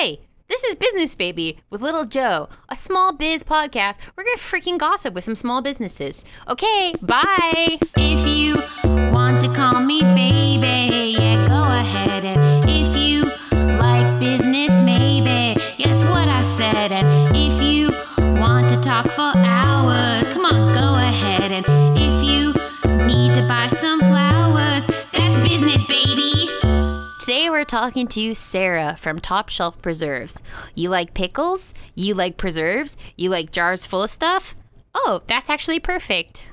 Hey, this is Business Baby with Little Joe, a small biz podcast. We're gonna freaking gossip with some small businesses. Okay, bye. If you want to call me baby, yeah, go ahead. And if you like business, maybe, yeah, that's what I said. And if you want to talk for hours, talking to Sarah from Top Shelf Preserves. You like pickles? You like preserves? You like jars full of stuff? Oh, that's actually perfect.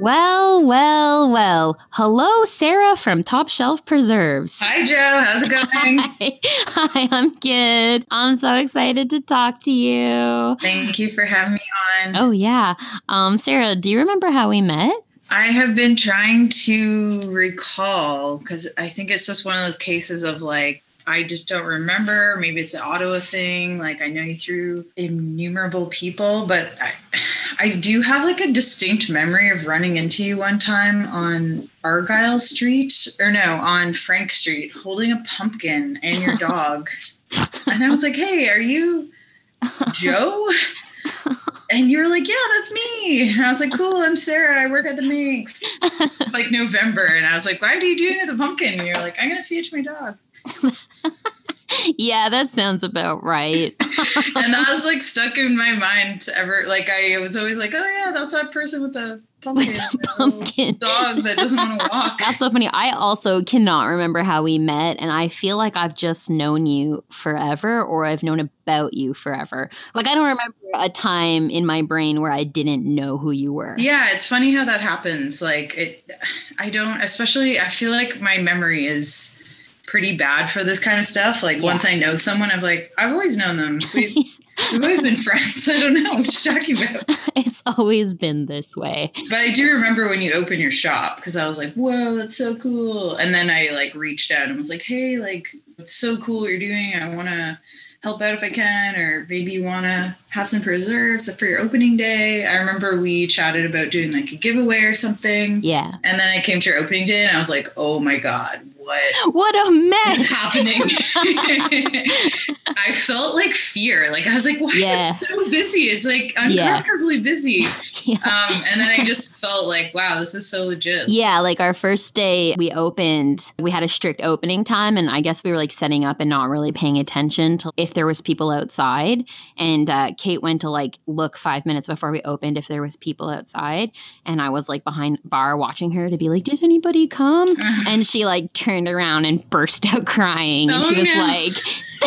Well, well, well. Hello, Sarah from Top Shelf Preserves. Hi, Joe. How's it going? Hi. Hi, I'm good. I'm so excited to talk to you. Thank you for having me on. Oh yeah. Um Sarah, do you remember how we met? I have been trying to recall because I think it's just one of those cases of like, I just don't remember. Maybe it's an Ottawa thing. Like, I know you through innumerable people, but I, I do have like a distinct memory of running into you one time on Argyle Street, or no, on Frank Street, holding a pumpkin and your dog. and I was like, hey, are you Joe? And you were like, yeah, that's me. And I was like, cool, I'm Sarah. I work at the Manx. It's like November. And I was like, why do you do the pumpkin? And you're like, I'm going to feed my dog. Yeah, that sounds about right. and that was like stuck in my mind ever. Like, I was always like, oh, yeah, that's that person with the pumpkin. Pumpkin. Dog that doesn't want to walk. That's so funny. I also cannot remember how we met, and I feel like I've just known you forever, or I've known about you forever. Like I don't remember a time in my brain where I didn't know who you were. Yeah, it's funny how that happens. Like it, I don't. Especially, I feel like my memory is pretty bad for this kind of stuff. Like Yeah. once I know someone, I'm like, I've always known them. We've, we've always been friends. I don't know what you're talking about. it's always been this way. But I do remember when you opened your shop because I was like, whoa, that's so cool. And then I like reached out and was like, hey, like, it's so cool what you're doing. I want to help out if I can, or maybe you want to have some preserves for your opening day. I remember we chatted about doing like a giveaway or something. Yeah. And then I came to your opening day and I was like, oh my God, what What a is mess. happening? I felt like fear. Like I was like, why Yeah. is it so busy? It's like Yeah. uncomfortably busy. Yeah. Um, and then I just felt like, wow, this is so legit. Yeah, like our first day we opened, we had a strict opening time and I guess we were like setting up and not really paying attention to if there was people outside and uh, Kate went to like look 5 minutes before we opened if there was people outside and I was like behind bar watching her to be like did anybody come? And she like turned around and burst out crying and Oh, she was no. like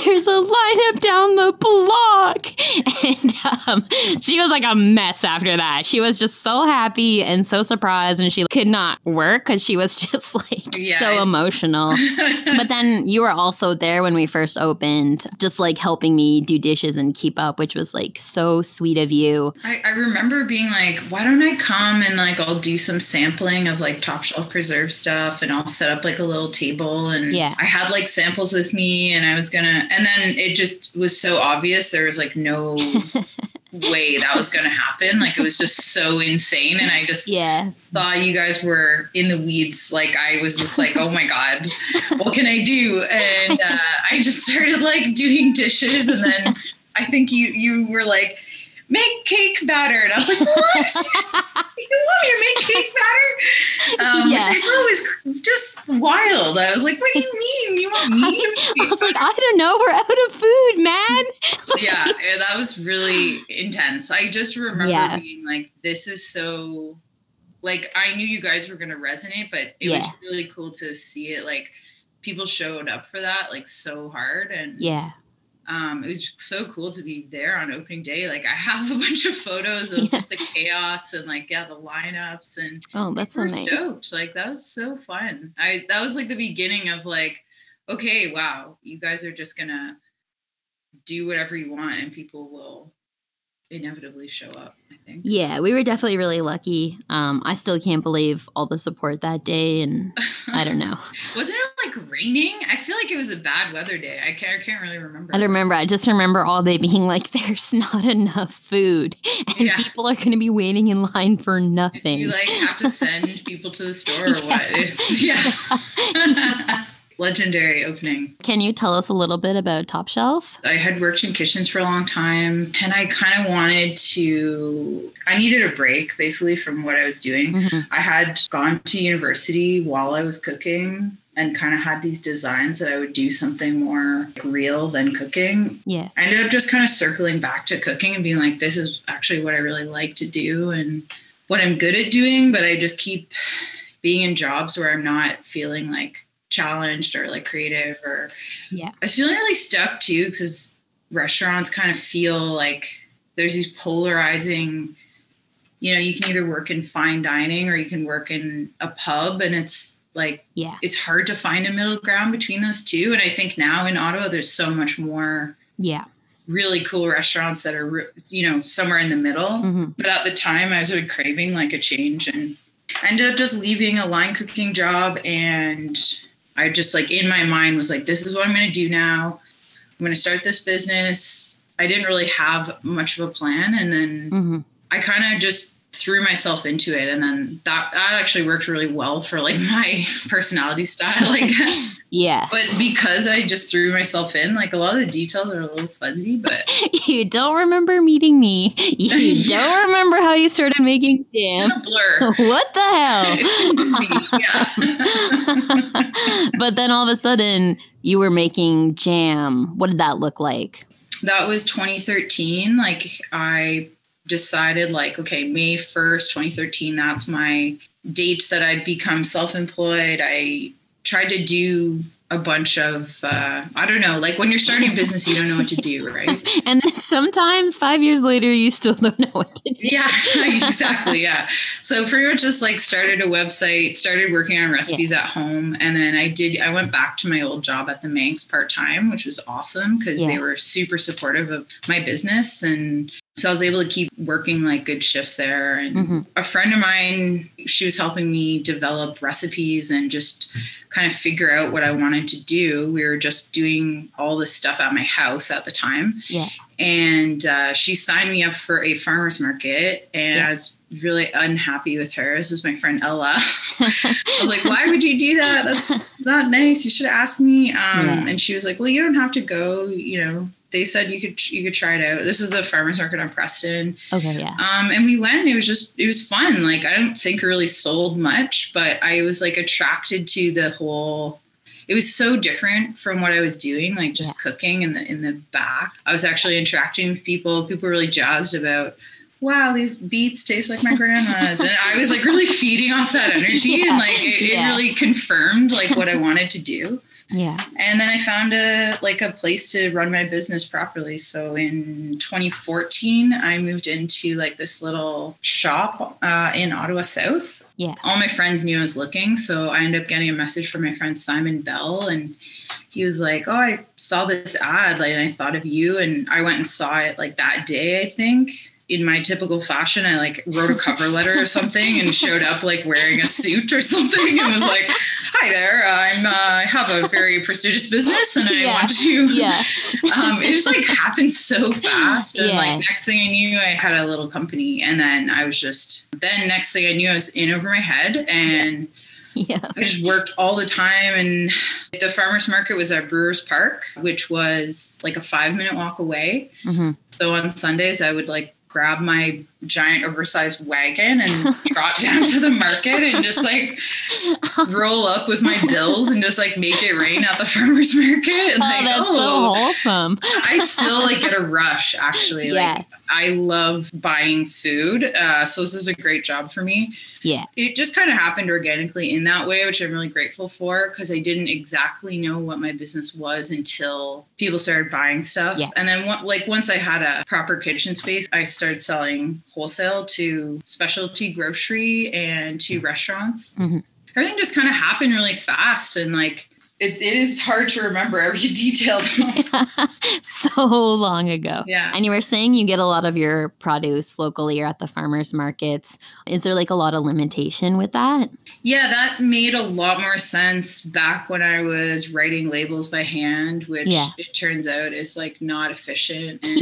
there's a lineup down the block. And um, she was like a mess after that. She was just so happy and so surprised, and she could not work because she was just like Yeah, so I- emotional. but then you were also there when we first opened, just like helping me do dishes and keep up, which was like so sweet of you. I, I remember being like, why don't I come and like I'll do some sampling of like top shelf preserve stuff and I'll set up like a little table and Yeah. I had like samples with me and I was gonna and then it just was so obvious there was like no way that was gonna happen. Like it was just so insane and I just Yeah. thought you guys were in the weeds. Like I was just like, oh my god, what can I do? And uh, I just started like doing dishes, and then I think you you were like, make cake batter, and I was like, what? you want me to make cake batter? Um, Yeah. Which I thought was just wild. I was like, what do you mean? You want me? to I cake was like. I don't know, we're out of food, man. yeah, yeah, that was really intense. I just remember Yeah. being like, this is so like I knew you guys were gonna resonate, but it was really cool to see it like people showed up for that like so hard and Yeah. Um it was so cool to be there on opening day. Like I have a bunch of photos of Yeah. just the chaos and like yeah, the lineups and Oh, that's so nice. stoked. Like that was so fun. I that was like the beginning of like, okay, wow, you guys are just gonna do whatever you want and people will inevitably show up, I think. Yeah, we were definitely really lucky. Um, I still can't believe all the support that day, and I don't know. Wasn't it like raining? I feel like it was a bad weather day. I can't, I can't really remember. I don't remember. I just remember all day being like, "There's not enough food, and Yeah. people are going to be waiting in line for nothing." You like have to send people to the store or what? Yeah. Yeah. Legendary opening. Can you tell us a little bit about Top Shelf? I had worked in kitchens for a long time and I kind of wanted to, I needed a break basically from what I was doing. Mhm. I had gone to university while I was cooking and kind of had these designs that I would do something more real than cooking. Yeah. I ended up just kind of circling back to cooking and being like, this is actually what I really like to do and what I'm good at doing, but I just keep being in jobs where I'm not feeling like challenged or like creative or Yeah. I was feeling really stuck too because restaurants kind of feel like there's these polarizing you know you can either work in fine dining or you can work in a pub and it's like Yeah. it's hard to find a middle ground between those two and i think now in ottawa there's so much more Yeah. really cool restaurants that are you know somewhere in the middle hmm but at the time i was really craving like a change and I ended up just leaving a line cooking job and i just like in my mind was like this is what i'm going to do now. I'm going to start this business. I didn't really have much of a plan and then hmm i kind of just threw myself into it and then that that actually worked really well for like my personality style i guess Yeah. but because i just threw myself in like a lot of the details are a little fuzzy but You don't remember meeting me. You Yeah. don't remember how you started making jam. blur What the hell? but then all of a sudden, you were making jam. What did that look like? that was 2013 like i decided like okay may 1st 2013 that's my date that i become self-employed. I tried to do a bunch of uh, i don't know like when you're starting a business you don't know what to do right? And then sometimes five years later, you still don't know what to do. yeah exactly yeah so pretty much just like started a website started working on recipes at home and then i did i went back to my old job at the manx part-time which was awesome because they were super supportive of my business and so i was able to keep working like good shifts there and Mhm. a friend of mine she was helping me develop recipes and just kind of figure out what i wanted to do we were just doing all this stuff at my house at the time Yeah. And uh, she signed me up for a farmers market and Yeah. i was really unhappy with her this is my friend ella i was like why would you do that that's not nice you should have asked me um, Yeah. and she was like well you don't have to go you know they said you could you could try it out this is the farmers market on preston Okay, yeah. um, and we went. and It was just, it was fun. Like I don't think it really sold much, but I was like attracted to the whole. It was so different from what I was doing, like just cooking in the in the back. I was actually interacting with people. People were really jazzed about. Wow, these beets taste like my grandma's, and I was like really feeding off that energy, Yeah, and like it, yeah. it really confirmed like what I wanted to do Yeah. and then I found a like a place to run my business properly. So in 2014, I moved into like this little shop uh, in Ottawa South. Yeah. All my friends knew I was looking, so I ended up getting a message from my friend Simon Bell, and he was like, "Oh, I saw this ad, like, and I thought of you." And I went and saw it like that day, I think. In my typical fashion, I like wrote a cover letter or something and showed up like wearing a suit or something and was like, "Hi there, I'm uh, I have a very prestigious business and I Yeah. want to." Yeah. um, it just like happened so fast, and Yeah. like next thing I knew, I had a little company, and then I was just then next thing I knew, I was in over my head and. Yeah. I just worked all the time. And the farmer's market was at Brewers Park, which was like a five minute walk away. hmm So on Sundays, I would like grab my giant oversized wagon and trot down to the market and just like roll up with my bills and just like make it rain at the farmer's market. And Oh, like, that's so oh, wholesome. I still like get a rush actually. Yeah. Like I love buying food. Uh, so this is a great job for me Yeah. it just kind of happened organically in that way, which I'm really grateful for because I didn't exactly know what my business was until people started buying stuff. Yeah. And then, like, once I had a proper kitchen space, I started selling wholesale to specialty grocery and to restaurants. Mhm. Everything just kind of happened really fast. And, like, it, it is hard to remember every detail. so long ago. yeah. And you were saying you get a lot of your produce locally or at the farmers markets. Is there like a lot of limitation with that? Yeah, that made a lot more sense back when I was writing labels by hand, which Yeah. it turns out is like not efficient and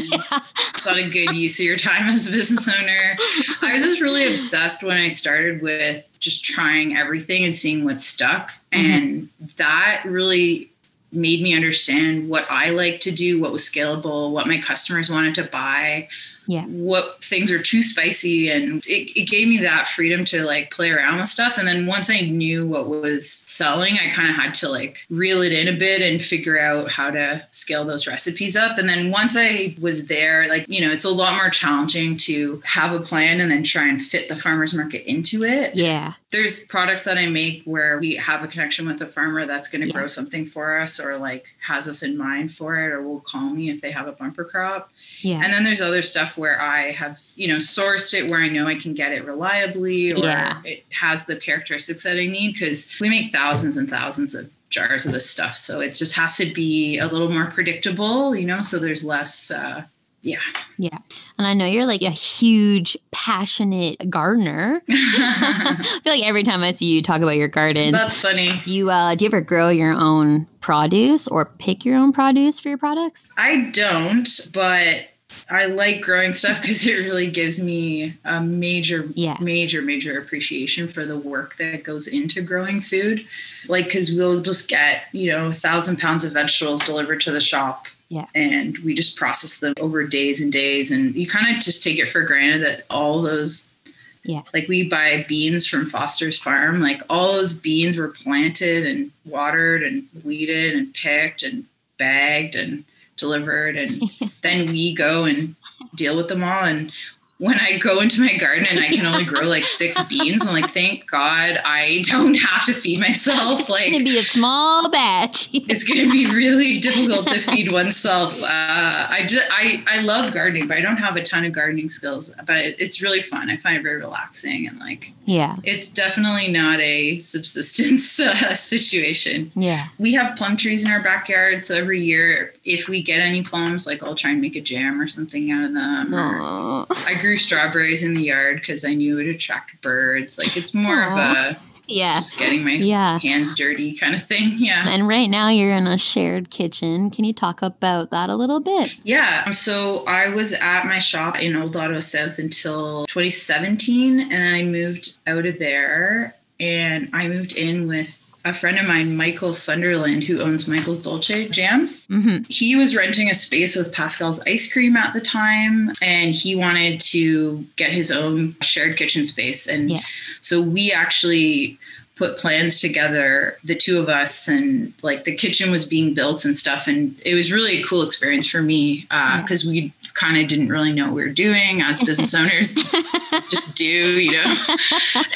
it's not a good use of your time as a business owner. I was just really obsessed when I started with just trying everything and seeing what stuck. Mhm. And that really made me understand what I like to do, what was scalable, what my customers wanted to buy, Yeah. what things are too spicy. And it, it gave me that freedom to like play around with stuff. And then once I knew what was selling, I kind of had to like reel it in a bit and figure out how to scale those recipes up. And then once I was there, like, you know, it's a lot more challenging to have a plan and then try and fit the farmer's market into it Yeah. There's products that I make where we have a connection with a farmer that's going to Yeah. grow something for us or like has us in mind for it or will call me if they have a bumper crop. Yeah. And then there's other stuff where I have, you know, sourced it where I know I can get it reliably or Yeah. it has the characteristics that I need because we make thousands and thousands of jars of this stuff. So it just has to be a little more predictable, you know, so there's less uh yeah. Yeah and I know you're like a huge, passionate gardener. I feel like every time I see you talk about your garden, That's funny. do you uh, do you ever grow your own produce or pick your own produce for your products? I don't, but I like growing stuff because it really gives me a major, Yeah. major, major appreciation for the work that goes into growing food. Like, because we'll just get, you know, a thousand pounds of vegetables delivered to the shop. Yeah. And we just process them over days and days. And you kind of just take it for granted that all those Yeah. like we buy beans from Foster's farm. Like all those beans were planted and watered and weeded and picked and bagged and delivered. And then we go and deal with them all. And when I go into my garden and I can only grow like six beans, I'm like, thank God I don't have to feed myself. Like it's Like gonna be a small batch. it's going to be really difficult to feed oneself. Uh, I, just, I I love gardening, but I don't have a ton of gardening skills. But it, it's really fun. I find it very relaxing and like yeah. it's definitely not a subsistence uh, situation. Yeah. We have plum trees in our backyard, so every year, if we get any plums, like I'll try and make a jam or something out of them. or-. I grew strawberries in the yard because I knew it would attract birds. Like it's more of a Yeah. just getting my Yeah. hands dirty kind of thing. Yeah. And right now you're in a shared kitchen. Can you talk about that a little bit? Yeah. Um, so I was at my shop in Old Ottawa South until 2017, and then I moved out of there and I moved in with a friend of mine, Michael Sunderland, who owns Michael's Dolce Jams. Mm-hmm. He was renting a space with Pascale's Ice Cream at the time, and he wanted to get his own shared kitchen space. And Yeah. so we actually put plans together, the two of us, and like the kitchen was being built and stuff. And it was really a cool experience for me because we kind of didn't really know what we were doing as business owners just do, you know.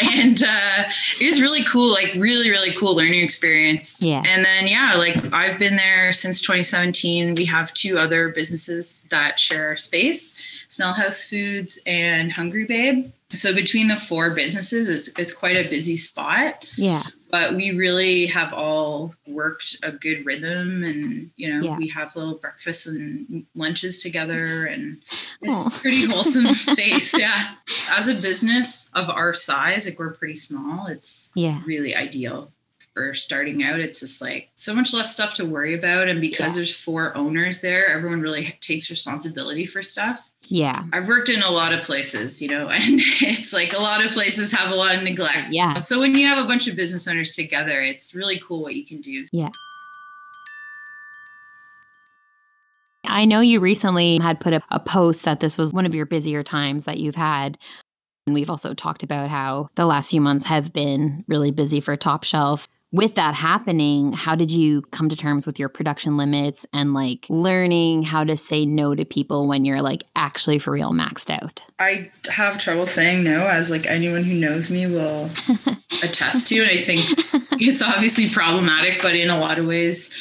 and uh, it was really cool, like really, really cool learning experience. Yeah. And then yeah, like I've been there since 2017. We have two other businesses that share our space, Snell House Foods and Hungry Babe. So between the four businesses, it's, it's quite a busy spot Yeah. But we really have all worked a good rhythm and you know Yeah. we have little breakfasts and lunches together and it's Aw. pretty wholesome space yeah as a business of our size like we're pretty small it's Yeah. really ideal for starting out it's just like so much less stuff to worry about and because Yeah. there's four owners there everyone really takes responsibility for stuff Yeah. I've worked in a lot of places, you know, and it's like a lot of places have a lot of neglect. Yeah. So when you have a bunch of business owners together, it's really cool what you can do. Yeah. I know you recently had put up a post that this was one of your busier times that you've had. And we've also talked about how the last few months have been really busy for Top Shelf. With that happening, how did you come to terms with your production limits and like learning how to say no to people when you're like actually for real maxed out? I have trouble saying no, as like anyone who knows me will attest to. And I think it's obviously problematic, but in a lot of ways,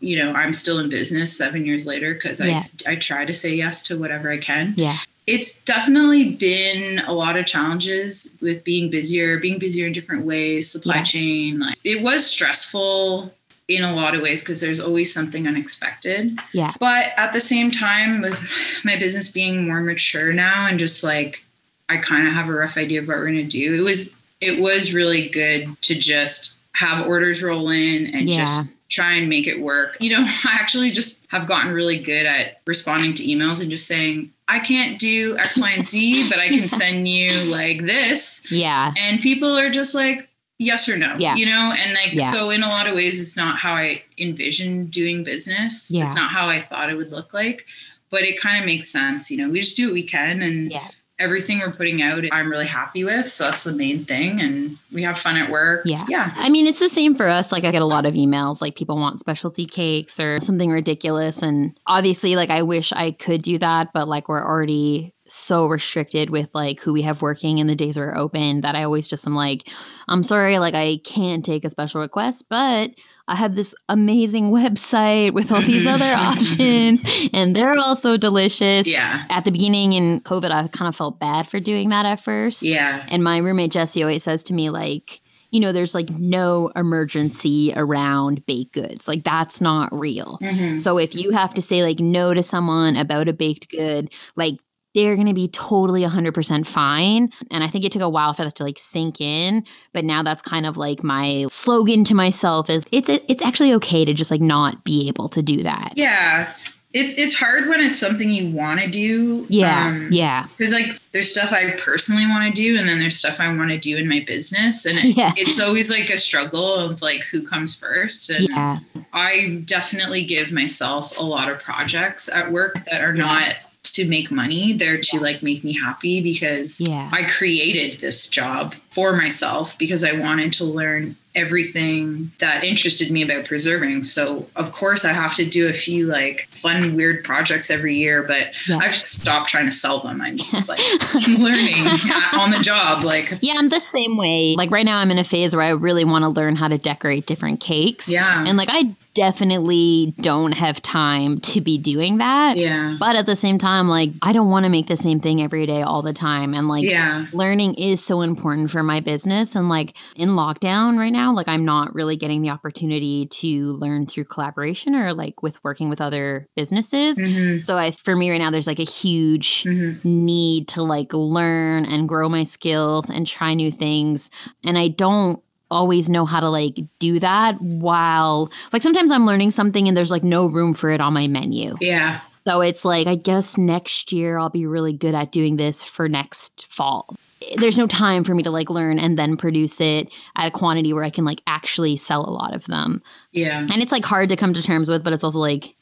you know, I'm still in business seven years later because Yeah. I, I try to say yes to whatever I can. Yeah. It's definitely been a lot of challenges with being busier, being busier in different ways, supply Yeah. chain. Like it was stressful in a lot of ways because there's always something unexpected. Yeah. But at the same time, with my business being more mature now and just like I kind of have a rough idea of what we're gonna do, it was it was really good to just have orders roll in and Yeah. just try and make it work. You know, I actually just have gotten really good at responding to emails and just saying, I can't do X, Y, and Z, but I can send you like this. Yeah. And people are just like, yes or no. Yeah. You know, and like, Yeah. so in a lot of ways, it's not how I envisioned doing business. Yeah. It's not how I thought it would look like, but it kind of makes sense. You know, we just do what we can. And Yeah. Everything we're putting out, I'm really happy with. So that's the main thing. And we have fun at work. Yeah. Yeah. I mean, it's the same for us. Like, I get a lot of emails, like, people want specialty cakes or something ridiculous. And obviously, like, I wish I could do that, but like, we're already so restricted with like who we have working and the days we're open that I always just am like, I'm sorry, like, I can't take a special request, but I have this amazing website with all these other options, and they're also delicious. Yeah. At the beginning in COVID, I kind of felt bad for doing that at first. Yeah. And my roommate Jesse always says to me, like, you know, there's like no emergency around baked goods. Like, that's not real. Mhm. So if you have to say like no to someone about a baked good, like, they're going to be totally 100% fine. And I think it took a while for that to like sink in. But now that's kind of like my slogan to myself is it's it's actually okay to just like not be able to do that. Yeah. It's it's hard when it's something you want to do. Yeah. Um, yeah. Because like there's stuff I personally want to do, and then there's stuff I want to do in my business, and it, Yeah. it's always like a struggle of like who comes first. And Yeah. I definitely give myself a lot of projects at work that are not to make money; they're to like make me happy because Yeah. I created this job for myself because I wanted to learn everything that interested me about preserving. So of course I have to do a few like fun weird projects every year, but Yeah. I've stopped trying to sell them. I'm just like learning on the job. Like Yeah, I'm the same way. Like right now, I'm in a phase where I really want to learn how to decorate different cakes. yeah. And like, I definitely don't have time to be doing that. yeah. But at the same time, like, I don't want to make the same thing every day all the time. And like, Yeah. learning is so important for my business. And like, in lockdown right now, like, I'm not really getting the opportunity to learn through collaboration or like with working with other businesses. Mhm. So I, for me right now, there's like a huge Mhm. need to like learn and grow my skills and try new things. And I don't always know how to like do that while like sometimes I'm learning something and there's like no room for it on my menu. Yeah. So it's like I guess next year I'll be really good at doing this for next fall. There's no time for me to like learn and then produce it at a quantity where I can like actually sell a lot of them. Yeah. And it's like hard to come to terms with, but it's also like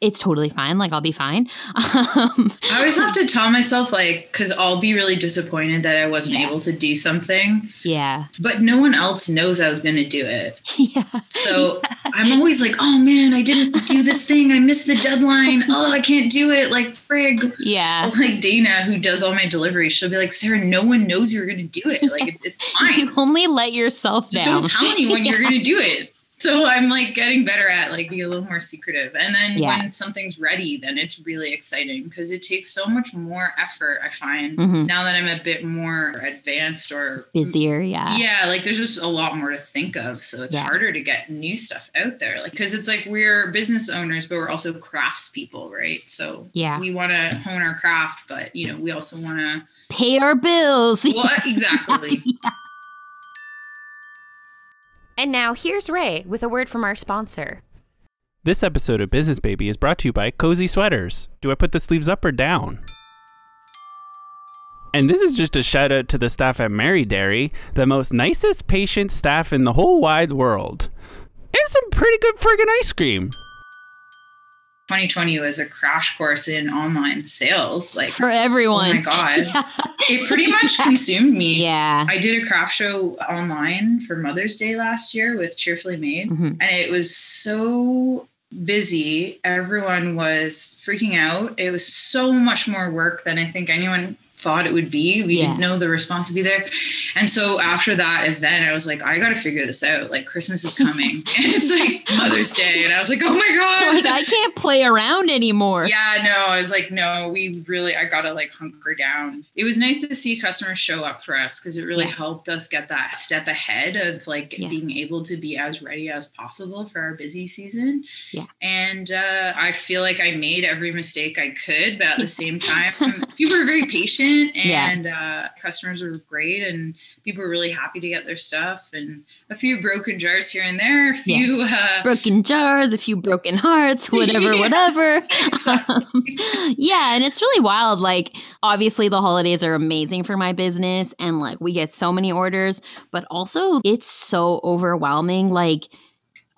it's totally fine. Like I'll be fine. Um, I always have to tell myself like cuz I'll be really disappointed that I wasn't Yeah. able to do something, yeah. but no one else knows I was going to do it. Yeah. So I'm always like, "Oh man, I didn't do this thing. I missed the deadline. Oh, I can't do it." Like frig. Yeah. Like Dana, who does all my deliveries, she'll be like, "Sarah, no one knows you're going to do it. Like it's fine. You only let yourself Just down. don't tell anyone you're going to do it." So I'm like getting better at like being a little more secretive. And then Yeah. when something's ready, then it's really exciting because it takes so much more effort, I find. Mhm. Now that I'm a bit more advanced or Busier, yeah. yeah, like there's just a lot more to think of. So it's Yeah. harder to get new stuff out there. Like, cause it's like we're business owners, but we're also craftspeople, right? So Yeah. we want to hone our craft, but you know, we also want to, Pay our bills. well, exactly. And now here's Ray with a word from our sponsor. This episode of Business Baby is brought to you by Cozy Sweaters. Do I put the sleeves up or down? And this is just a shout out to the staff at Merry Dairy, the most nicest patient staff in the whole wide world. And some pretty good friggin' ice cream. 2020 was a crash course in online sales. Like, For everyone oh my God. It pretty much consumed me. Yeah. I did a craft show online for Mother's Day last year with Cheerfully Made. Mhm. and it was so busy. Everyone was freaking out. It was so much more work than I think anyone thought it would be. We Yeah. didn't know the response would be there. And so after that event, I was like, I got to figure this out. Like Christmas is coming and it's like Mother's Day. And I was like, oh my God. like I can't play around anymore. Yeah, no, I was like, no, we really, I gotta like hunker down. It was nice to see customers show up for us because it really Yeah. helped us get that step ahead of like Yeah. being able to be as ready as possible for our busy season. Yeah. And uh, I feel like I made every mistake I could, but at the same time, people were very patient consistent Yeah. and uh, customers were great and people were really happy to get their stuff and a few broken jars here and there, a few uh, broken jars, a few broken hearts, whatever, Yeah. whatever. Exactly. yeah, and it's really wild. Like, obviously, the holidays are amazing for my business, and like, we get so many orders, but also it's so overwhelming. Like,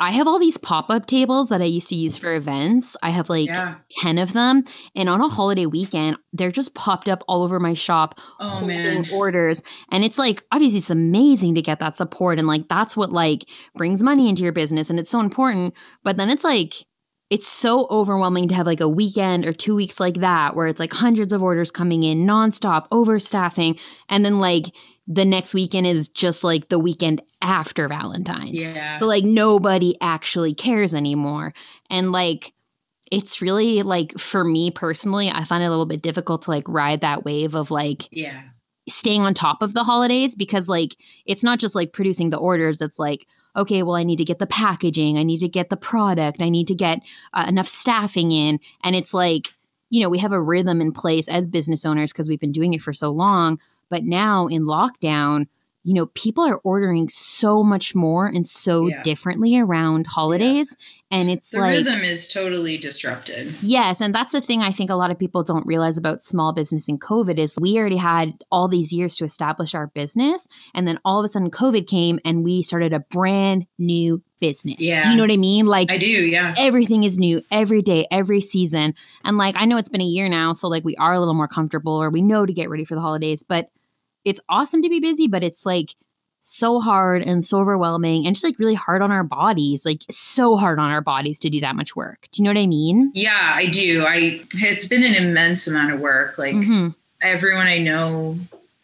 I have all these pop up tables that I used to use for events. I have like yeah. 10 of them. And on a holiday weekend, they're just popped up all over my shop Oh man. orders and it's like obviously it's amazing to get that support and like that's what like brings money into your business and it's so important but then it's like it's so overwhelming to have like a weekend or two weeks like that where it's like hundreds of orders coming in nonstop overstaffing and then like the next weekend is just like the weekend after valentine's Yeah. so like nobody actually cares anymore. And like it's really like for me personally, I find it a little bit difficult to like ride that wave of like yeah. staying on top of the holidays because like it's not just like producing the orders, it's like okay, well I need to get the packaging, I need to get the product, I need to get uh, enough staffing in and it's like you know, we have a rhythm in place as business owners because we've been doing it for so long, but now in lockdown you know, people are ordering so much more and so Yeah. differently around holidays. And it's like The like, rhythm is totally disrupted. yes. And that's the thing I think a lot of people don't realize about small business and COVID is we already had all these years to establish our business. And then all of a sudden COVID came and we started a brand new business. Yeah. Do you know what I mean? Like, I do, yeah. everything is new every day, every season. And like, I know it's been a year now, so like we are a little more comfortable or we know to get ready for the holidays, but it's awesome to be busy, but it's like so hard and so overwhelming and just like really hard on our bodies, like so hard on our bodies to do that much work. Do you know what I mean? Yeah, I do. I it's been an immense amount of work. Like Mhm. everyone I know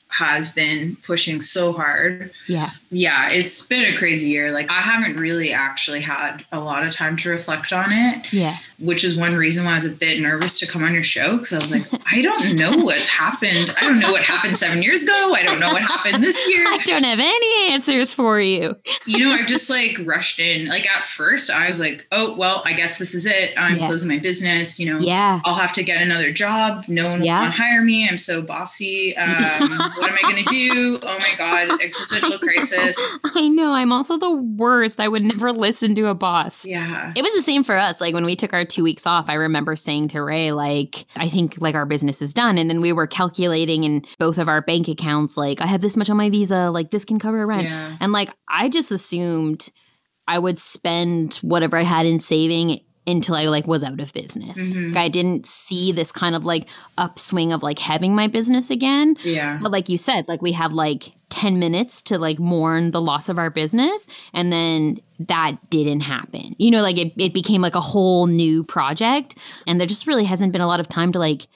has been pushing so hard. Yeah. Yeah, it's been a crazy year. Like I haven't really actually had a lot of time to reflect on it, Yeah. Which is one reason why I was a bit nervous to come on your show because I was like, I don't know what happened. I don't know what happened 7 years ago. I don't know what happened this year. I don't have any answers for you. you know, I just like rushed in. Like at first, I was like, oh, well, I guess this is it. I'm Yeah. closing my business. You know, Yeah. I'll have to get another job. No one Yeah. will hire me. I'm so bossy. Um, what am I going to do? Oh my God, existential crisis. I know. I'm also the worst. I would never listen to a boss. Yeah. It was the same for us. Like when we took our two weeks off, I remember saying to Ray, like, I think like our business is done. And then we were calculating in both of our bank accounts, like, I have this much on my visa, like this can cover rent. Yeah. And like I just assumed I would spend whatever I had in saving until I like was out of business. Mhm. Like, I didn't see this kind of like upswing of like having my business again. Yeah. But like you said, like we had like 10 minutes to like mourn the loss of our business. And then that didn't happen. You know, like it, it became like a whole new project. And there just really hasn't been a lot of time to like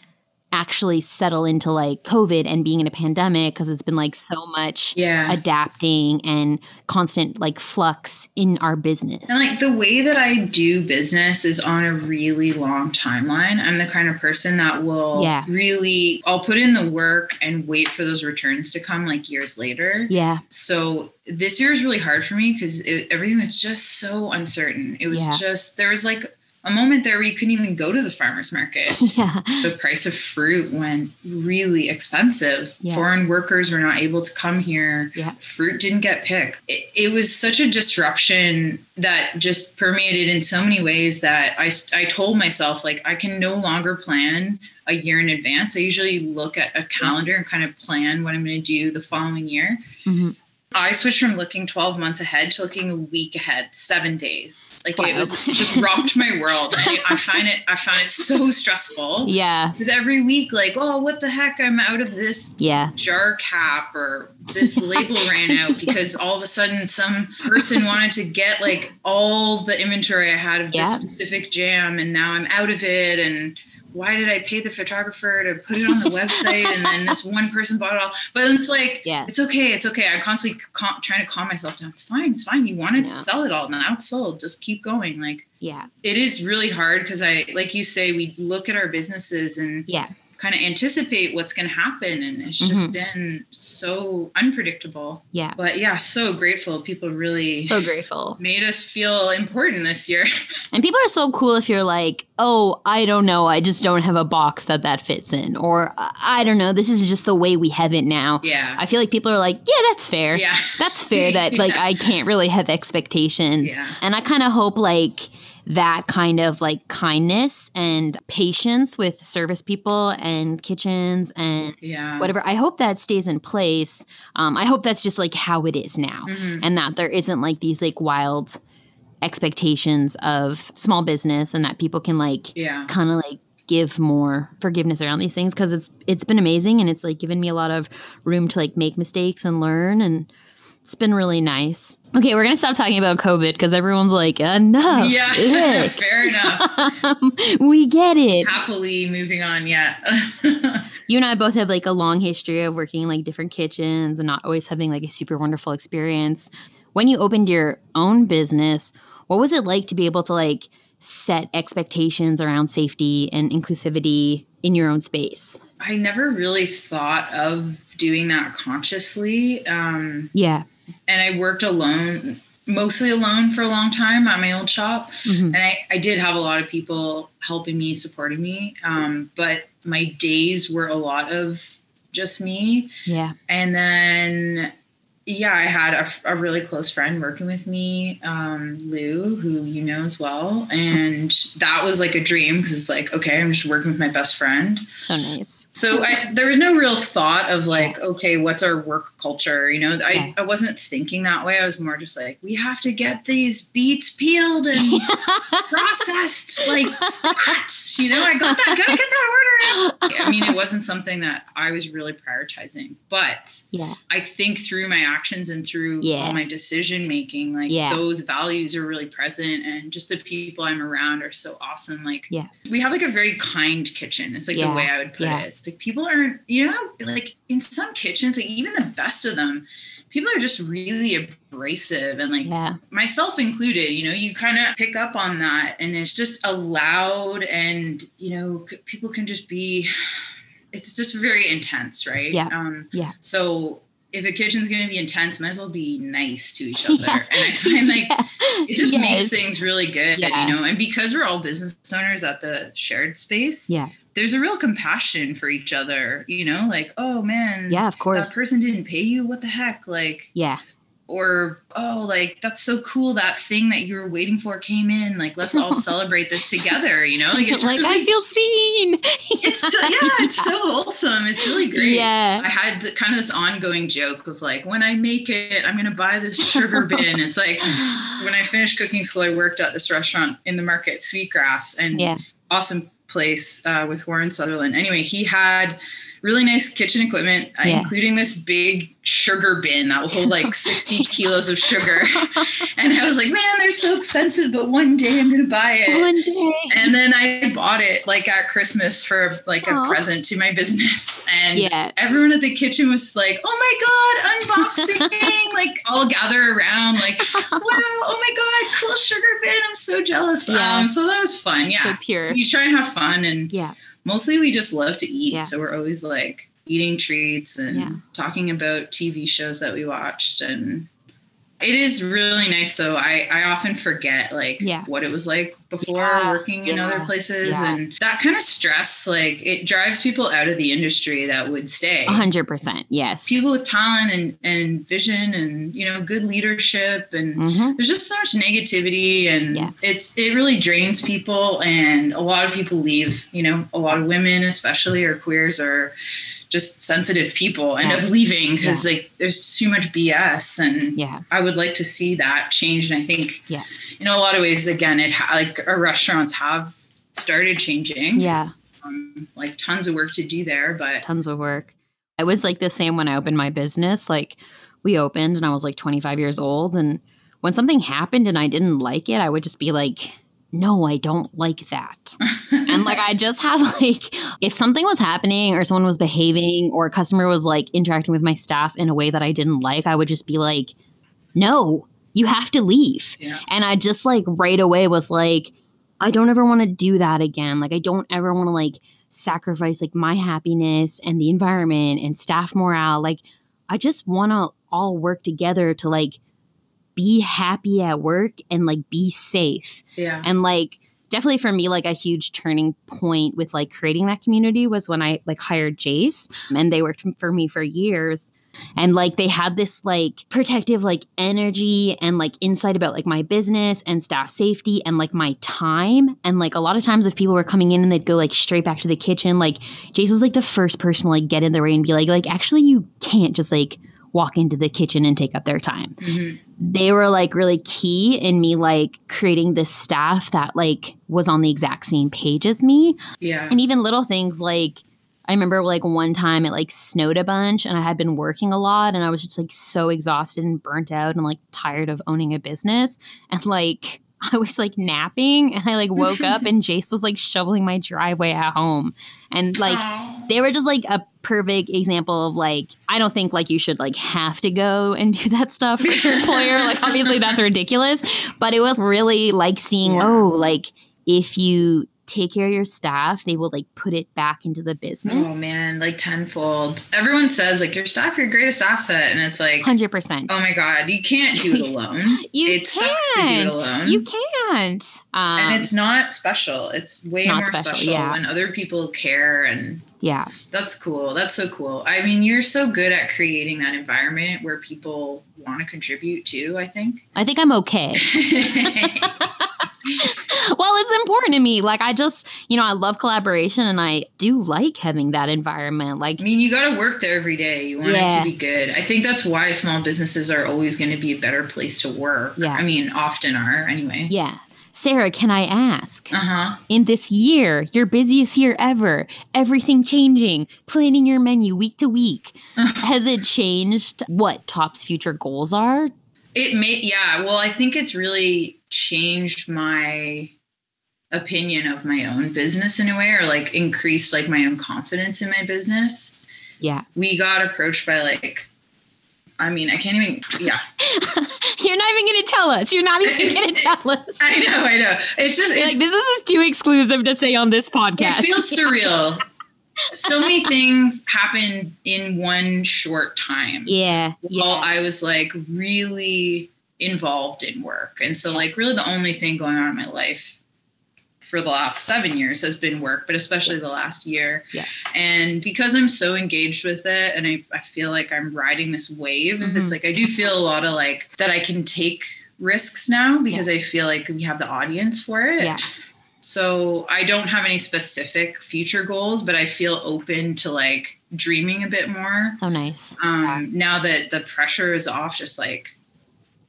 actually settle into like COVID and being in a pandemic because it's been like so much Yeah. adapting and constant like flux in our business. And like the way that I do business is on a really long timeline. I'm the kind of person that will Yeah. really, I'll put in the work and wait for those returns to come like years later. yeah. So this year is really hard for me because everything was just so uncertain. It was Yeah. just, there was like a moment there where you couldn't even go to the farmer's market. Yeah. the price of fruit went really expensive. Yeah. Foreign workers were not able to come here. Yeah. Fruit didn't get picked. It, it was such a disruption that just permeated in so many ways that I, I told myself, like, I can no longer plan a year in advance. I usually look at a calendar and kind of plan what I'm going to do the following year. Mhm. I switched from looking 12 months ahead to looking a week ahead, seven days. Like it was it just rocked my world. And I find it, I find it so stressful. Yeah. Because every week, like, oh, what the heck? I'm out of this Yeah. jar cap or this label ran out because all of a sudden some person wanted to get like all the inventory I had of Yeah. this specific jam and now I'm out of it. And why did I pay the photographer to put it on the website? And then this one person bought it all. But it's like, Yeah. it's okay. It's okay. I'm constantly cal- trying to calm myself down. It's fine. It's fine. You wanted to sell it all. Now it's sold. Just keep going. Like, Yeah. it is really hard because I, like you say, we look at our businesses and Yeah. Kind of anticipate what's going to happen and it's just Mhm. been so unpredictable Yeah. but yeah so grateful people really So grateful. made us feel important this year And people are so cool if you're like, oh, I don't know, I just don't have a box that that fits in. Or I I don't know, this is just the way we have it now. yeah I feel like people are like, yeah, that's fair. yeah That's fair that like I can't really have expectations. Yeah. And I kind of hope like that kind of like kindness and patience with service people and kitchens and yeah whatever. I hope that stays in place. Um, I hope that's just like how it is now, Mhm. and that there isn't like these like wild expectations of small business, and that people can like yeah kind of like give more forgiveness around these things because it's it's been amazing and it's like given me a lot of room to like make mistakes and learn and it's been really nice. Okay, we're gonna stop talking about COVID because everyone's like enough. yeah fair enough we get it. happily moving on yeah you and I both have like a long history of working in like different kitchens and not always having like a super wonderful experience. When you opened your own business, what was it like to be able to like set expectations around safety and inclusivity in your own space? I never really thought of doing that consciously. Um, Yeah. and I worked alone, mostly alone for a long time at my old shop. Mhm. And I, I did have a lot of people helping me, supporting me. Um, but my days were a lot of just me. Yeah. And then, yeah, I had a, a really close friend working with me, um, Lou, who you know as well. And that was like a dream because it's like, okay, I'm just working with my best friend. So nice. So I, there was no real thought of like, okay, what's our work culture? You know, I, Yeah. I wasn't thinking that way. I was more just like, we have to get these beets peeled and processed, like stats. You know, I got that, gotta get that order in. I mean, it wasn't something that I was really prioritizing, but Yeah. I think through my actions and through Yeah. all my decision making, like those values are really present and just the people I'm around are so awesome. Like Yeah. we have like a very kind kitchen. It's like the way I would put it. It's like people aren't, you know, like in some kitchens, like even the best of them, people are just really abrasive and like Yeah. myself included, you know, you kind of pick up on that and it's just allowed and, you know, people can just be, it's just very intense, right? Yeah. Um, Yeah. So if a kitchen's going to be intense, might as well be nice to each other. And I find like it just Yes. makes things really good, Yeah. you know, and because we're all business owners at the shared space. Yeah. There's a real compassion for each other, you know, like, oh man, Yeah, of course. that person didn't pay you. What the heck? Like, yeah. Or oh like that's so cool that thing that you were waiting for came in like let's all celebrate this together you know like it's like really, I feel seen. it's so, yeah it's so wholesome it's really great Yeah. I had the, kind of this ongoing joke of like when I make it I'm gonna buy this sugar bin it's like when I finished cooking school I worked at this restaurant in the market Sweetgrass and Yeah. awesome place uh, with Warren Sutherland anyway he had really nice kitchen equipment uh, Yeah. including this big sugar bin that will hold like 60 kilos of sugar and I was like, man, they're so expensive, but one day I'm gonna buy it. One day. And then I bought it like at Christmas for like a present to my business. And Yeah. everyone at the kitchen was like, oh my God, unboxing. like all gather around, like, wow, oh my God, cool sugar bin. I'm so jealous. Yeah. Um, so that was fun. Yeah. So pure. You try and have fun and Yeah. mostly we just love to eat. Yeah. So we're always like eating treats and Yeah. talking about TV shows that we watched. And it is really nice though. I, I often forget like Yeah. what it was like before Yeah. working in other places. And that kind of stress, like it drives people out of the industry that would stay. A hundred percent. Yes. People with talent and, and vision and, you know, good leadership and Mhm. there's just so much negativity and it's it really drains people and a lot of people leave you know a lot of women especially or queers are just sensitive people end Yeah. up leaving because like there's too much bs and Yeah. i would like to see that change and i think Yeah. in a lot of ways again it ha- like our restaurants have started changing Yeah. um, like tons of work to do there but Tons of work. I was like the same when I opened my business. Like we opened and I was like 25 years old. And when something happened and I didn't like it, I would just be like, no, I don't like that. and like I just had like if something was happening or someone was behaving or a customer was like interacting with my staff in a way that I didn't like, I would just be like, no, you have to leave. yeah And I just like right away was like, I don't ever want to do that again. Like I don't ever want to like sacrifice like my happiness and the environment and staff morale. Like I just want to all work together to like be happy at work and like be safe. Yeah. And like definitely for me like a huge turning point with like creating that community was when I like hired Jace and they worked for me for years and like they had this like protective like energy and like insight about like my business and staff safety and like my time and like a lot of times if people were coming in and they'd go like straight back to the kitchen like Jace was like the first person to like get in the way and be like like actually you can't just like walk into the kitchen and take up their time Mhm. they were like really key in me like creating this staff that like was on the exact same page as me Yeah. and even little things like I remember like one time it like snowed a bunch and I had been working a lot and I was just like so exhausted and burnt out and like tired of owning a business and like I was like napping and I like woke up and Jace was like shoveling my driveway at home and like Aw. they were just like a perfect example of like I don't think like you should like have to go and do that stuff for your employer. Like obviously that's ridiculous, but it was really like seeing Yeah. oh like if you take care of your staff, they will like put it back into the business. Oh man, like tenfold. Everyone says like your staff your greatest asset, and it's like, Hundred percent. oh my god, you can't do it alone. You it sucks to do it alone. You can't. Um, and it's not special. It's way not more special, special, yeah. when other people care and yeah, that's cool. That's so cool. I mean, you're so good at creating that environment where people want to contribute too, I think. I think I'm okay. well, it's important to me. Like I just, you know, I love collaboration and I do like having that environment. Like I mean, you got to work there every day. You want it to be good. I think that's why small businesses are always going to be a better place to work. Yeah. I mean, often are anyway. Yeah. Sarah, can I ask? Uh huh. In this year, your busiest year ever, everything changing, planning your menu week to week, has it changed what Top's future goals are? It may, yeah. Well, I think it's really changed my opinion of my own business in a way, or like increased like my own confidence in my business. Yeah. We got approached by like, I mean, I can't even. Yeah, You're not even going to tell us. You're not even going to tell us. I know, I know. It's just it's, like, this is too exclusive to say on this podcast. it feels surreal. so many things happened in one short time. yeah. Well, Yeah. I was like really involved in work. And so, like, really the only thing going on in my life for the last seven years has been work, but especially Yes. the last year. Yes. And because I'm so engaged with it and I, I feel like I'm riding this wave, Mhm. it's like I do feel a lot of like that I can take risks now because I feel like we have the audience for it. Yeah. So I don't have any specific future goals, but I feel open to like dreaming a bit more So nice. um now that the pressure is off just like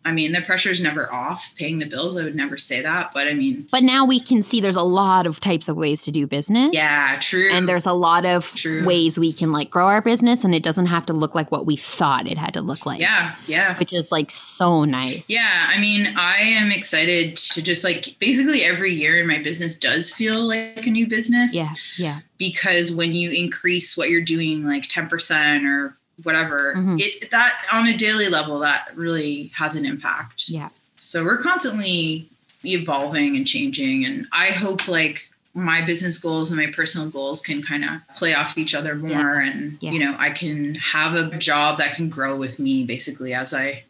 i mean the pressure is never off paying the bills i would never say that but i mean But now we can see there's a lot of types of ways to do business. yeah true And there's a lot of True. ways we can like grow our business and it doesn't have to look like what we thought it had to look like. yeah yeah Which is like so nice. yeah i mean i am excited to just like basically every year in my business does feel like a new business Yeah. Yeah. because when you increase what you're doing like 10% or whatever Mhm. it that on a daily level that really has an impact Yeah. so we're constantly evolving and changing and i hope like my business goals and my personal goals can kind of play off each other more and Yeah. you know i can have a job that can grow with me basically as i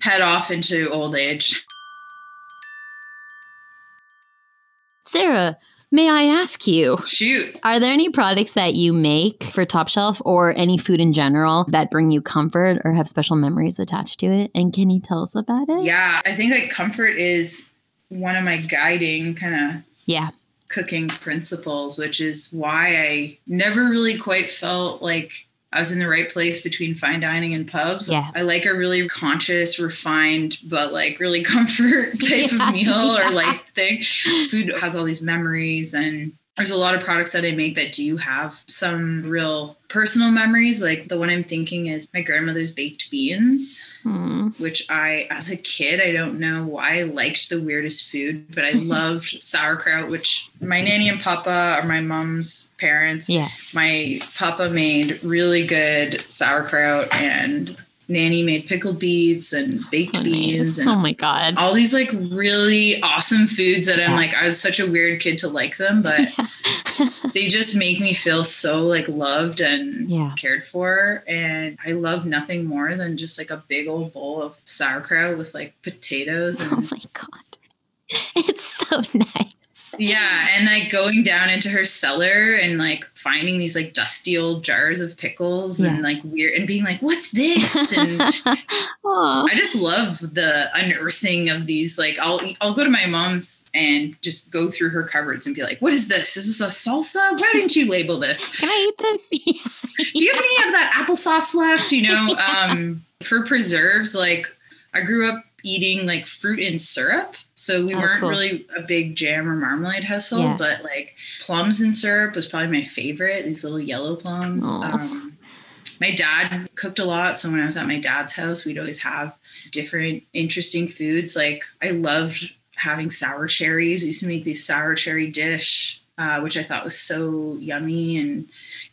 head off into old age Sarah, may I ask you, shoot are there any products that you make for Top Shelf or any food in general that bring you comfort or have special memories attached to it? And can you tell us about it? yeah i think like comfort is one of my guiding kind of Yeah. cooking principles, which is why I never really quite felt like I was in the right place between fine dining and pubs. Yeah. I like a really conscious, refined, but like really comfort type Yeah, of meal yeah. or like thing. Food has all these memories and there's a lot of products that I make that do have some real personal memories. Like the one I'm thinking is my grandmother's baked beans Hmm. which I, as a kid, I don't know why I liked the weirdest food, but I loved sauerkraut, which my nanny and papa are my mom's parents. Yeah. My papa made really good sauerkraut and nanny made pickled beets and baked So beans nice. and Oh my god. all these like really awesome foods that I'm Yeah. like I was such a weird kid to like them, but they just make me feel so like loved and Yeah. cared for. And I love nothing more than just like a big old bowl of sauerkraut with like potatoes And- Oh and my god. It's so nice. Yeah, and like going down into her cellar and like finding these like dusty old jars of pickles and like weird and being like, what's this? And I just love the unearthing of these. Like, I'll I'll go to my mom's and just go through her cupboards and be like, "What is this? Is this a salsa? Why didn't you label this? Can I eat this? Yeah. Do you have any of that applesauce left? You know, um, for preserves, like I grew up eating like fruit in syrup, so we Oh, weren't cool. really a big jam or marmalade household. Yeah. But like plums in syrup was probably my favorite. These little yellow plums. Um, my dad cooked a lot, so when I was at my dad's house, we'd always have different interesting foods. Like I loved having sour cherries. We used to make these sour cherry dish, uh, which I thought was so yummy, and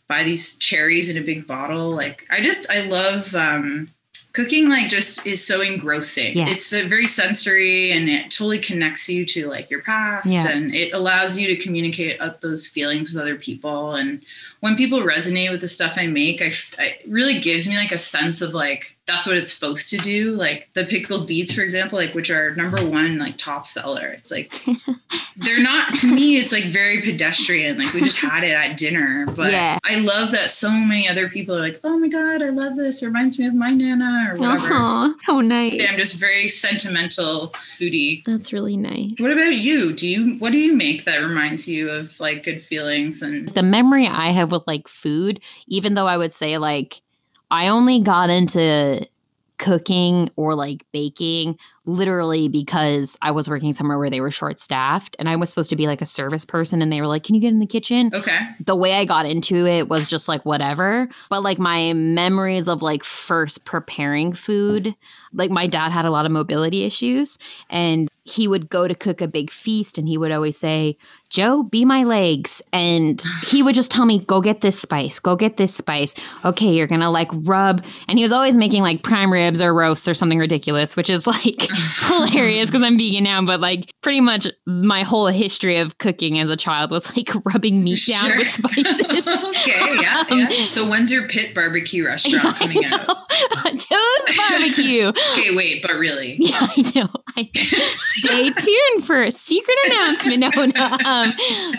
buy these cherries in a big bottle. Like I just I love um, cooking. Like just is so engrossing. Yeah. It's a very sensory, and it totally connects you to like your past, Yeah. and it allows you to communicate up those feelings with other people. And when people resonate with the stuff I make, I, I it really gives me like a sense of like that's what it's supposed to do. Like the pickled beets, for example, like which are number one like top seller. It's like they're not to me. It's like very pedestrian. Like we just had it at dinner, but Yeah. I love that so many other people are like, oh my god, I love this. It reminds me of my nana or whatever. Aw, so nice. Yeah, I'm just very sentimental foodie. That's really nice. What about you? Do you what do you make that reminds you of like good feelings and the memory I have with like food, even though I would say like I only got into cooking or like baking literally because I was working somewhere where they were short staffed and I was supposed to be like a service person and they were like, Can you get in the kitchen? okay? the way I got into it was just like whatever. But like my memories of like first preparing food, like my dad had a lot of mobility issues and he would go to cook a big feast and he would always say, Joe, be my legs. And he would just tell me, go get this spice, go get this spice. Okay, you're gonna like rub. And he was always making like prime ribs or roasts or something ridiculous, which is like hilarious because I'm vegan now. But like pretty much my whole history of cooking as a child was like rubbing meat down with spices. okay, yeah, yeah. So when's your pit barbecue restaurant coming out? Joe's barbecue. Okay, wait, but really, Yeah, I know. I, stay tuned for a secret announcement. No, no. Um,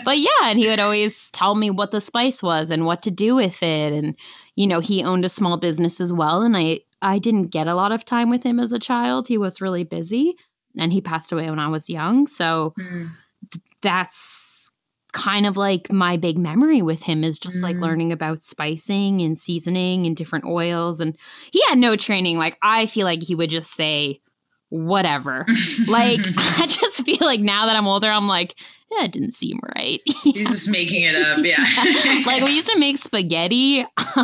but yeah, and he would always tell me what the spice was and what to do with it. And, you know, he owned a small business as well. And I, I didn't get a lot of time with him as a child. He was really busy and he passed away when I was young. So Hmm. that's kind of like my big memory with him is just like Mm. learning about spicing and seasoning and different oils and he had no training like i feel like he would just say whatever like i just feel like now that i'm older i'm like yeah it didn't seem right he's just making it up. Yeah, like we used to make spaghetti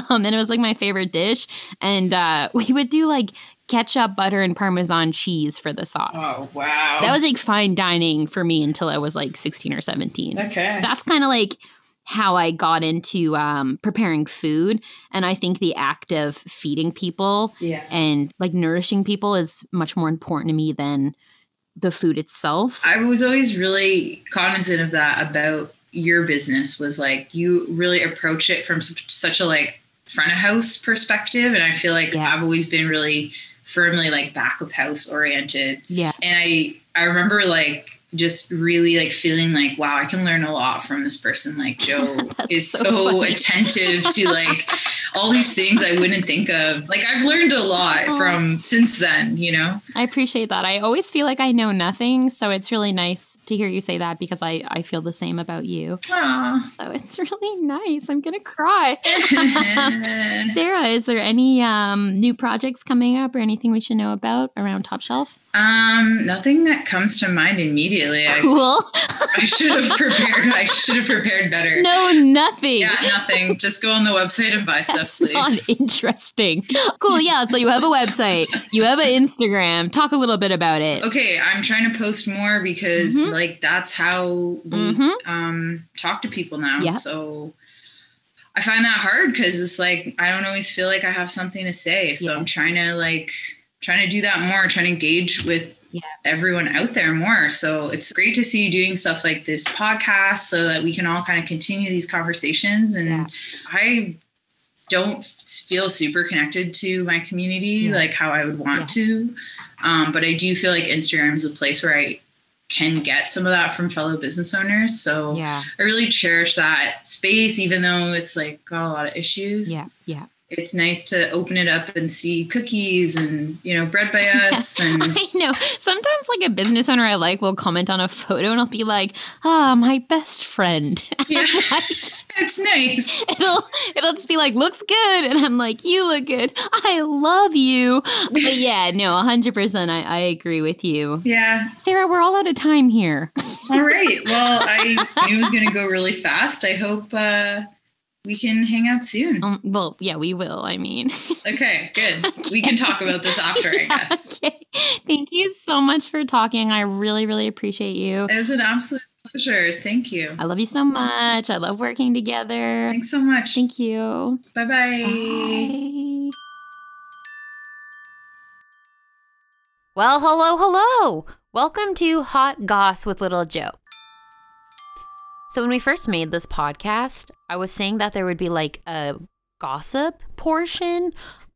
um, and it was like my favorite dish and uh, we would do like ketchup butter and parmesan cheese for the sauce Oh wow, that was like fine dining for me until I was like 16 or 17. okay. That's kind of like how I got into um, preparing food. And I think the act of feeding people yeah. and like nourishing people is much more important to me than the food itself. I was always really cognizant of that about your business was like you really approach it from such, a like front of house perspective and I feel like Yeah. I've always been really firmly like back of house oriented yeah. and I I remember like just really like feeling like wow I can learn a lot from this person like Joe is so so, attentive to like all these things I wouldn't think of like I've learned a lot from since then you know I appreciate that. I always feel like I know nothing. So it's really nice to hear you say that because I, I feel the same about you. Aw. So it's really nice. I'm going to cry. Sarah, is there any um, new projects coming up or anything we should know about around Top Shelf? Um, nothing that comes to mind immediately. I, Cool. I should have prepared. I should have prepared better. no, nothing. Yeah, nothing. Just go on the website and buy stuff, That's not please. interesting. Cool. Yeah. So you have a website, you have an Instagram. Talk a little bit about it. Okay, I'm trying to post more because Mhm. like that's how we Mhm. um talk to people now. Yeah. So I find that hard because it's like I don't always feel like I have something to say. So Yeah. I'm trying to like trying to do that more, trying to engage with Yeah. everyone out there more. So it's great to see you doing stuff like this podcast so that we can all kind of continue these conversations. And Yeah. I don't feel super connected to my community Yeah. like how I would want to. Um, but I do feel like Instagram is a place where I can get some of that from fellow business owners. So Yeah. I really cherish that space, even though it's like got a lot of issues. Yeah. Yeah. It's nice to open it up and see cookies and, you know, bread by us. And I know. Sometimes, like a business owner I like will comment on a photo and I'll be like, "Ah, my best friend." yeah, Like, it's nice. it'll it'll just be like, "Looks good," and I'm like, "You look good. I love you." But yeah, no, 100. percent I I agree with you, Yeah. Sarah. We're all out of time here. All right. Well, I knew it was going to go really fast. I hope uh, we can hang out soon. Um, well, yeah, we will. I mean, Okay, good. We can talk about this after, I guess. okay. Thank you so much for talking. I really, really appreciate you. It was an absolute pleasure. Thank you. I love you so much. I love working together. Thanks so much. Thank you. Bye-bye. Bye. Well, hello, hello. Welcome to Hot Goss with Little Joe. So, when we first made this podcast, I was saying that there would be like a gossip portion.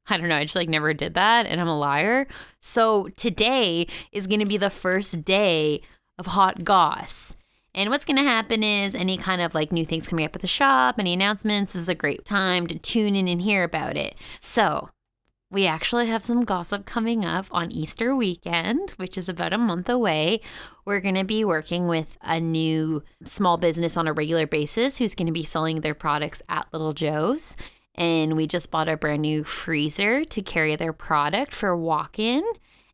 I don't know. I just like never did that, and I'm a liar. So, today is going to be the first day of Hot Goss. And what's going to happen is any kind of like new things coming up at the shop, any announcements, this is a great time to tune in and hear about it. So, we actually have some gossip coming up on Easter weekend, which is about a month away. We're going to be working with a new small business on a regular basis who's going to be selling their products at Little Joe's. And we just bought a brand new freezer to carry their product for walk in.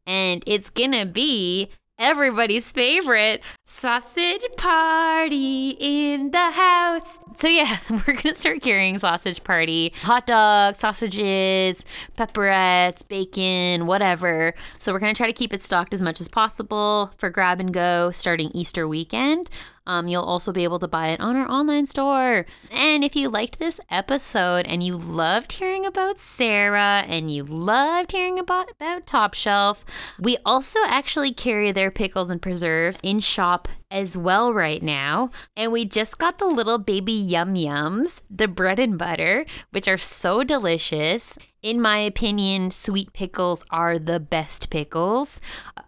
And it's going to be everybody's favorite sausage party in the house. So, yeah, we're going to start carrying sausage party, hot dogs, sausages, pepperettes, bacon, whatever. So, we're going to try to keep it stocked as much as possible for grab and go starting Easter weekend. Um, you'll also be able to buy it on our online store. And if you liked this episode and you loved hearing about Sarah and you loved hearing about, about Top Shelf, we also actually carry their pickles and preserves in shop as well right now. And we just got the little baby yum yums, the bread and butter, which are so delicious. In my opinion, sweet pickles are the best pickles.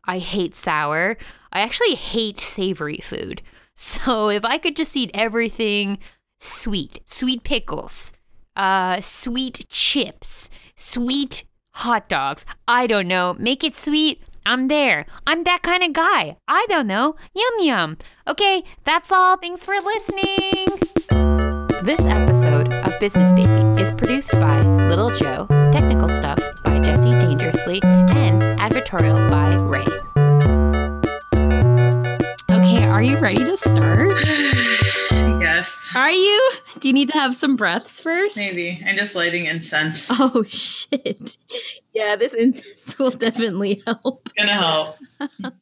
I hate sour. I actually hate savory food. So if I could just eat everything sweet, sweet pickles, uh, sweet chips, sweet hot dogs, I don't know, make it sweet. I'm there. I'm that kind of guy. I don't know. Yum yum. Okay, that's all. Thanks for listening. This episode of Business Baby is produced by Little Joe, technical stuff by Jesse Dangerously, and advertorial by Ray. Are you ready to start? Yes. Are you? Do you need to have some breaths first? Maybe. I'm just lighting incense. Oh shit. Yeah, this incense will definitely help. Gonna help.